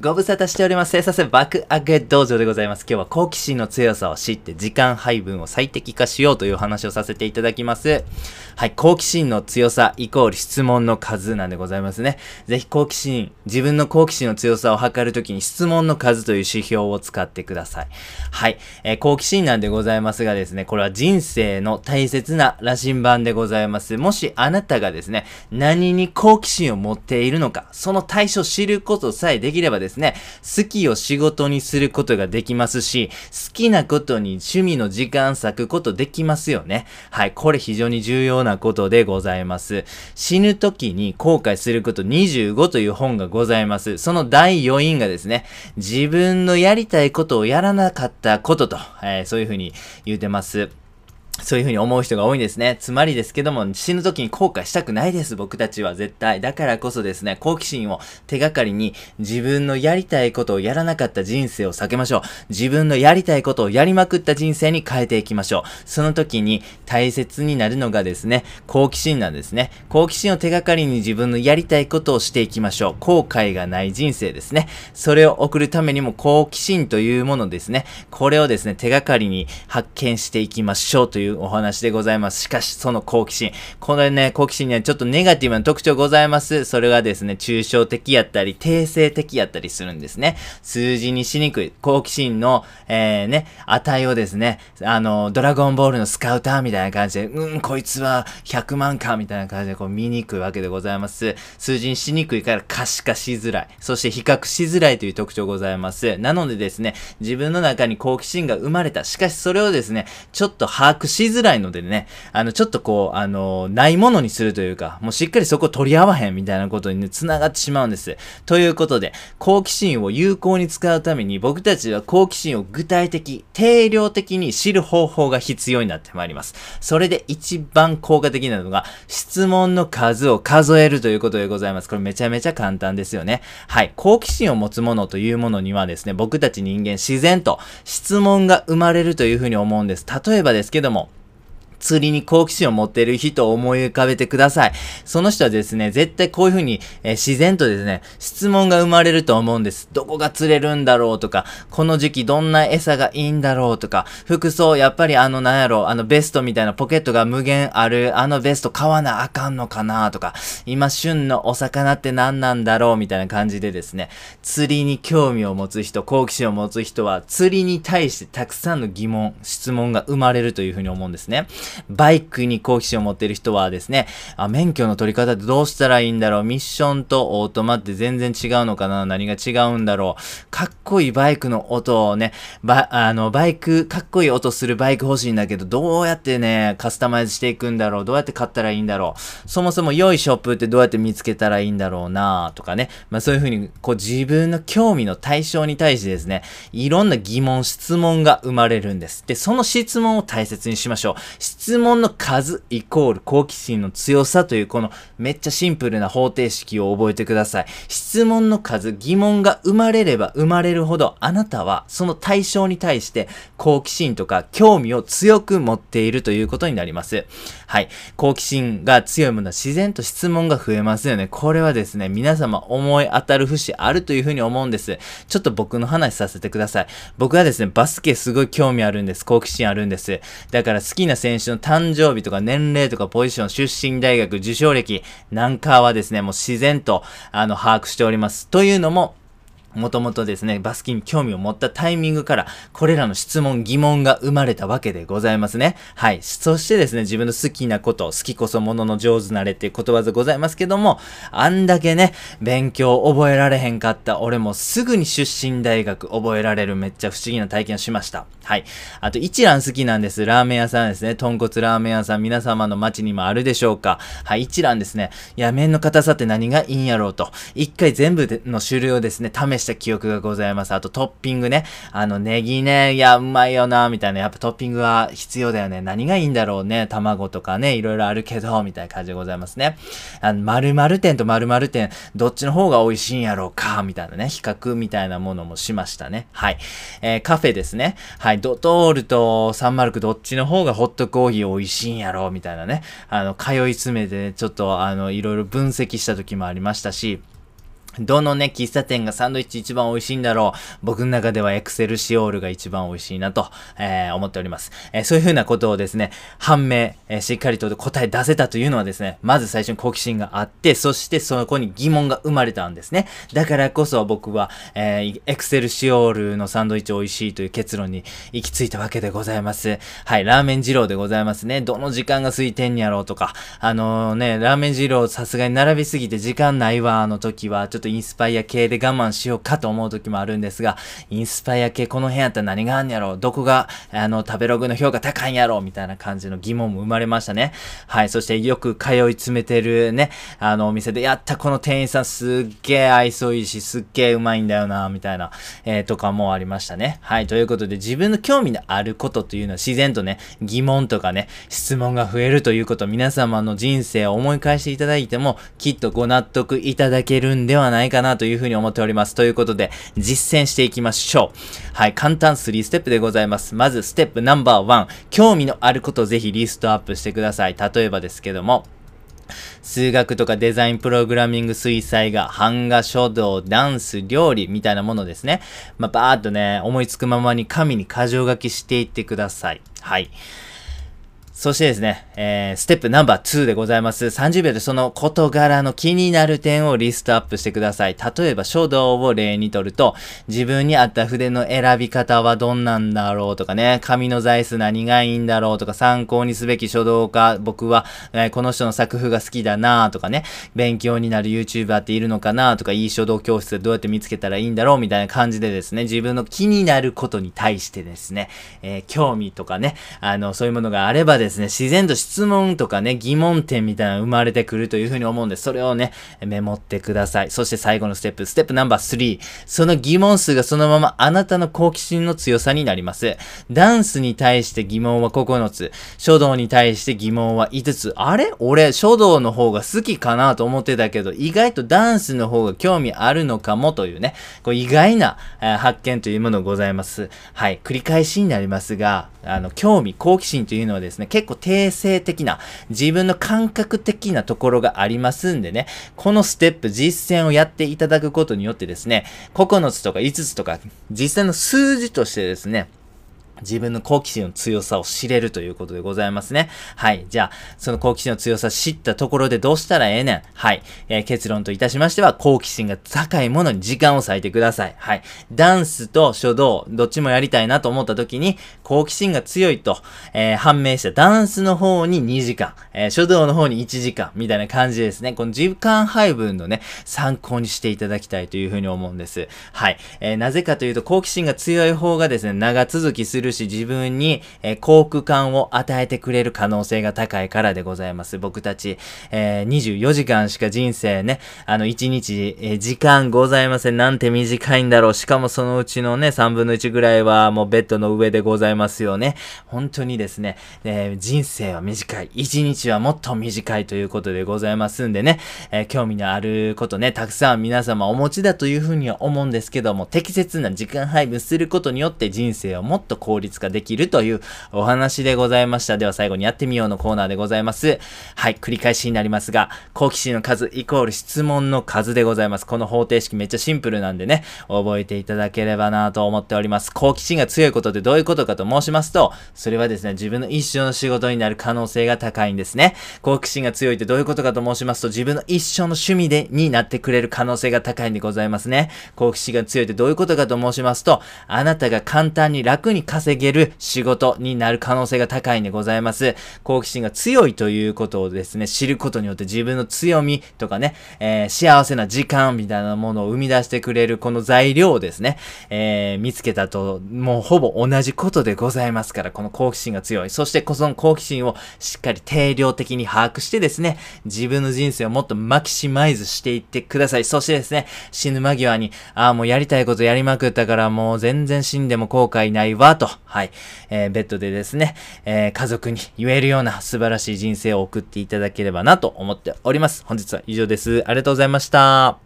ご無沙汰しております。生産性爆上げ道場でございます。今日は好奇心の強さを知って時間配分を最適化しようという話をさせていただきます。はい、好奇心の強さイコール質問の数なんでございますね。ぜひ好奇心、自分の好奇心の強さを測るときに質問の数という指標を使ってください。はい、えー、好奇心なんでございますがですね、これは人生の大切な羅針盤でございます。もしあなたがですね、何に好奇心を持っているのか、その対象を知ることさえできればですね、ですね好きを仕事にすることができますし、好きなことに趣味の時間割くことできますよね。はい、これ非常に重要なことでございます。死ぬ時に後悔すること25という本がございます。その第4位がですね、自分のやりたいことをやらなかったことと、えー、そういうふうに言うてます。そういうふうに思う人が多いんですね。つまりですけども、死ぬ時に後悔したくないです、僕たちは絶対。だからこそですね、好奇心を手がかりに自分のやりたいことをやらなかった人生を避けましょう。自分のやりたいことをやりまくった人生に変えていきましょう。その時に大切になるのがですね、好奇心なんですね。好奇心を手がかりに自分のやりたいことをしていきましょう。後悔がない人生ですね。それを送るためにも好奇心というものですね。これをですね、手がかりに発見していきましょうといういうお話でございます。しかし、その好奇心。これね、好奇心にはちょっとネガティブな特徴ございます。それがですね、抽象的やったり、定性的やったりするんですね。数字にしにくい。好奇心の、えー、ね、値をですね、あの、ドラゴンボールのスカウターみたいな感じで、うん、こいつは100万か、みたいな感じでこう見にくいわけでございます。数字にしにくいから可視化しづらい。そして比較しづらいという特徴ございます。なのでですね、自分の中に好奇心が生まれた。しかしそれをですね、ちょっと把握ししづらいのでね、あの、ちょっとこう、あの、ないものにするというか、もうしっかりそこ取り合わへんみたいなことにね、繋がってしまうんです。ということで、好奇心を有効に使うために、僕たちは好奇心を具体的、定量的に知る方法が必要になってまいります。それで一番効果的なのが、質問の数を数えるということでございます。これめちゃめちゃ簡単ですよね。はい。好奇心を持つものというものにはですね、僕たち人間自然と質問が生まれるというふうに思うんです。例えばですけども、釣りに好奇心を持っている人を思い浮かべてください。その人はですね、絶対こういう風に、えー、自然とですね、質問が生まれると思うんです。どこが釣れるんだろうとか、この時期どんな餌がいいんだろうとか、服装、やっぱりあのなんやろ、あのベストみたいなポケットが無限ある、あのベスト買わなあかんのかなとか、今旬のお魚って何なんだろうみたいな感じでですね、釣りに興味を持つ人、好奇心を持つ人は、釣りに対してたくさんの疑問、質問が生まれるという風に思うんですね。バイクに好奇心を持っている人はですね、あ、免許の取り方ってどうしたらいいんだろう？ミッションとオートマって全然違うのかな？何が違うんだろう？かっこいいバイクの音をね、ば、あの、バイク、かっこいい音するバイク欲しいんだけど、どうやってね、カスタマイズしていくんだろう？どうやって買ったらいいんだろう？そもそも良いショップってどうやって見つけたらいいんだろうなとかね。まあそういうふうに、こう自分の興味の対象に対してですね、いろんな疑問、質問が生まれるんです。で、その質問を大切にしましょう。質問の数イコール好奇心の強さというこのめっちゃシンプルな方程式を覚えてください。質問の数、疑問が生まれれば生まれるほどあなたはその対象に対して好奇心とか興味を強く持っているということになります。はい。好奇心が強いものは自然と質問が増えますよね。これはですね、皆様思い当たる節あるというふうに思うんです。ちょっと僕の話させてください。僕はですね、バスケすごい興味あるんです。好奇心あるんです。だから好きな選手の誕生日とか年齢とかポジション、出身大学、受賞歴なんかはですね、もう自然と、あの、把握しております。というのも、もともとですね、バスキに興味を持ったタイミングから、これらの質問、疑問が生まれたわけでございますね。はい。そしてですね、自分の好きなこと、好きこそものの上手なれっていうことわざございますけども、あんだけね、勉強覚えられへんかった俺もすぐに出身大学覚えられるめっちゃ不思議な体験をしました。はい。あと、一蘭好きなんです。ラーメン屋さんですね。豚骨ラーメン屋さん、皆様の街にもあるでしょうか。はい。一蘭ですね。いや、麺の硬さって何がいいんやろうと。一回全部の種類をですね、試しした記憶がございます。あとトッピングね。あのネギね、いや、うまいよな、みたいな。やっぱトッピングは必要だよね。何がいいんだろうね。卵とかね、いろいろあるけど、みたいな感じでございますね。あの、〇〇店と〇〇店、どっちの方が美味しいんやろうか、みたいなね。比較みたいなものもしましたね。はい。えー、カフェですね。はい。ドトールとサンマルクどっちの方がホットコーヒー美味しいんやろう、みたいなね。あの、通い詰めて、ね、ちょっと、あの、いろいろ分析した時もありましたし、どのね、喫茶店がサンドイッチ一番美味しいんだろう。僕の中ではエクセルシオールが一番美味しいなと、えー、思っております。えー、そういうふうなことをですね、判明、えー、しっかりと答え出せたというのはですね、まず最初に好奇心があって、そしてそこに疑問が生まれたんですね。だからこそ僕は、え、エクセルシオールのサンドイッチ美味しいという結論に行き着いたわけでございます。はい、ラーメン二郎でございますね。どの時間が空いてんやろうとか、あの、ね、ラーメン二郎さすがに並びすぎて時間ないわ、の時は、ちょっととインスパイア系で我慢しようかと思う時もあるんですが、インスパイア系この辺やったら何があんやろどこが、あの、食べログの評価高いんやろみたいな感じの疑問も生まれましたね。はい。そしてよく通い詰めてるね、あの、お店で、やったこの店員さんすっげえ愛想いいし、すっげえうまいんだよな、みたいな、えー、とかもありましたね。はい。ということで、自分の興味のあることというのは自然とね、疑問とかね、質問が増えるということ、皆様の人生を思い返していただいても、きっとご納得いただけるんではないないかなというふうに思っております。ということで、実践していきましょう。はい、簡単3ステップでございます。まず、ステップナンバー1。興味のあることをぜひリストアップしてください。例えばですけども、数学とかデザインプログラミング、水彩画、版画、書道、ダンス、料理みたいなものですね。まあ、バーっとね、思いつくままに紙に箇条書きしていってください。はい。そしてですね、えー、ステップナンバー2でございます。30秒でその事柄の気になる点をリストアップしてください。例えば書道を例にとると、自分に合った筆の選び方はどんなんだろうとかね、紙の材質何がいいんだろうとか、参考にすべき書道家、僕は、えー、この人の作風が好きだなとかね、勉強になる YouTuber っているのかなとか、いい書道教室でどうやって見つけたらいいんだろうみたいな感じでですね、自分の気になることに対してですね、えー、興味とかね、あの、そういうものがあればですね、ですね自然と質問とかね、疑問点みたいなの生まれてくるというふうに思うんで、それをね、メモってください。そして最後のステップ、ステップナンバー3。その疑問数がそのままあなたの好奇心の強さになります。ダンスに対して疑問は9つ。書道に対して疑問は5つ。あれ？俺、書道の方が好きかなと思ってたけど、意外とダンスの方が興味あるのかもというね、こう意外な、え発見というものございます。はい。繰り返しになりますが、あの、興味、好奇心というのはですね、結構定性的な、自分の感覚的なところがありますんでね、このステップ、実践をやっていただくことによってですね、9つとか5つとか、実際の数字としてですね、自分の好奇心の強さを知れるということでございますね。はい。じゃあ、その好奇心の強さ知ったところでどうしたらええねん。はい。えー、結論といたしましては、好奇心が高いものに時間を割いてください。はい。ダンスと書道、どっちもやりたいなと思った時に、好奇心が強いと、えー、判明したダンスの方に2時間、えー、書道の方に1時間、みたいな感じですね。この時間配分のね、参考にしていただきたいというふうに思うんです。はい。えなぜかというと、好奇心が強い方がですね、長続きするるし、自分に、えー、幸福感を与えてくれる可能性が高いからでございます。僕たち、えー、24時間しか人生ね、あの、1日、えー、時間ございません。なんて短いんだろう。しかもそのうちのね、3分の1ぐらいはもうベッドの上でございますよね。本当にですね、えー、人生は短い。1日はもっと短いということでございますんでね、えー、興味のあることね、たくさん皆様お持ちだというふうには思うんですけども、適切な時間配分することによって人生をもっと幸効率化できるというお話でございました。では最後にやってみようのコーナーでございます。はい、繰り返しになりますが、好奇心の数イコール質問の数でございます。この方程式めっちゃシンプルなんでね、覚えていただければなと思っております。好奇心が強いことってどういうことかと申しますと、それはですね、自分の一生の仕事になる可能性が高いんですね。好奇心が強いってどういうことかと申しますと、自分の一生の趣味で、になってくれる可能性が高いんでございますね。好奇心が強いってどういうことかと申しますと、あなたが簡単に楽に稼げる仕事になる可能性が高いんでございます。好奇心が強いということをですね、知ることによって自分の強みとかね、えー、幸せな時間みたいなものを生み出してくれるこの材料をですね、えー、見つけたと、もうほぼ同じことでございますから、この好奇心が強い。そしてこの好奇心をしっかり定量的に把握してですね、自分の人生をもっとマキシマイズしていってください。そしてですね、死ぬ間際に、ああ、もうやりたいことやりまくったからもう全然死んでも後悔ないわ、と。はい。えー、ベッドでですね、えー、家族に言えるような素晴らしい人生を送っていただければなと思っております。本日は以上です。ありがとうございました。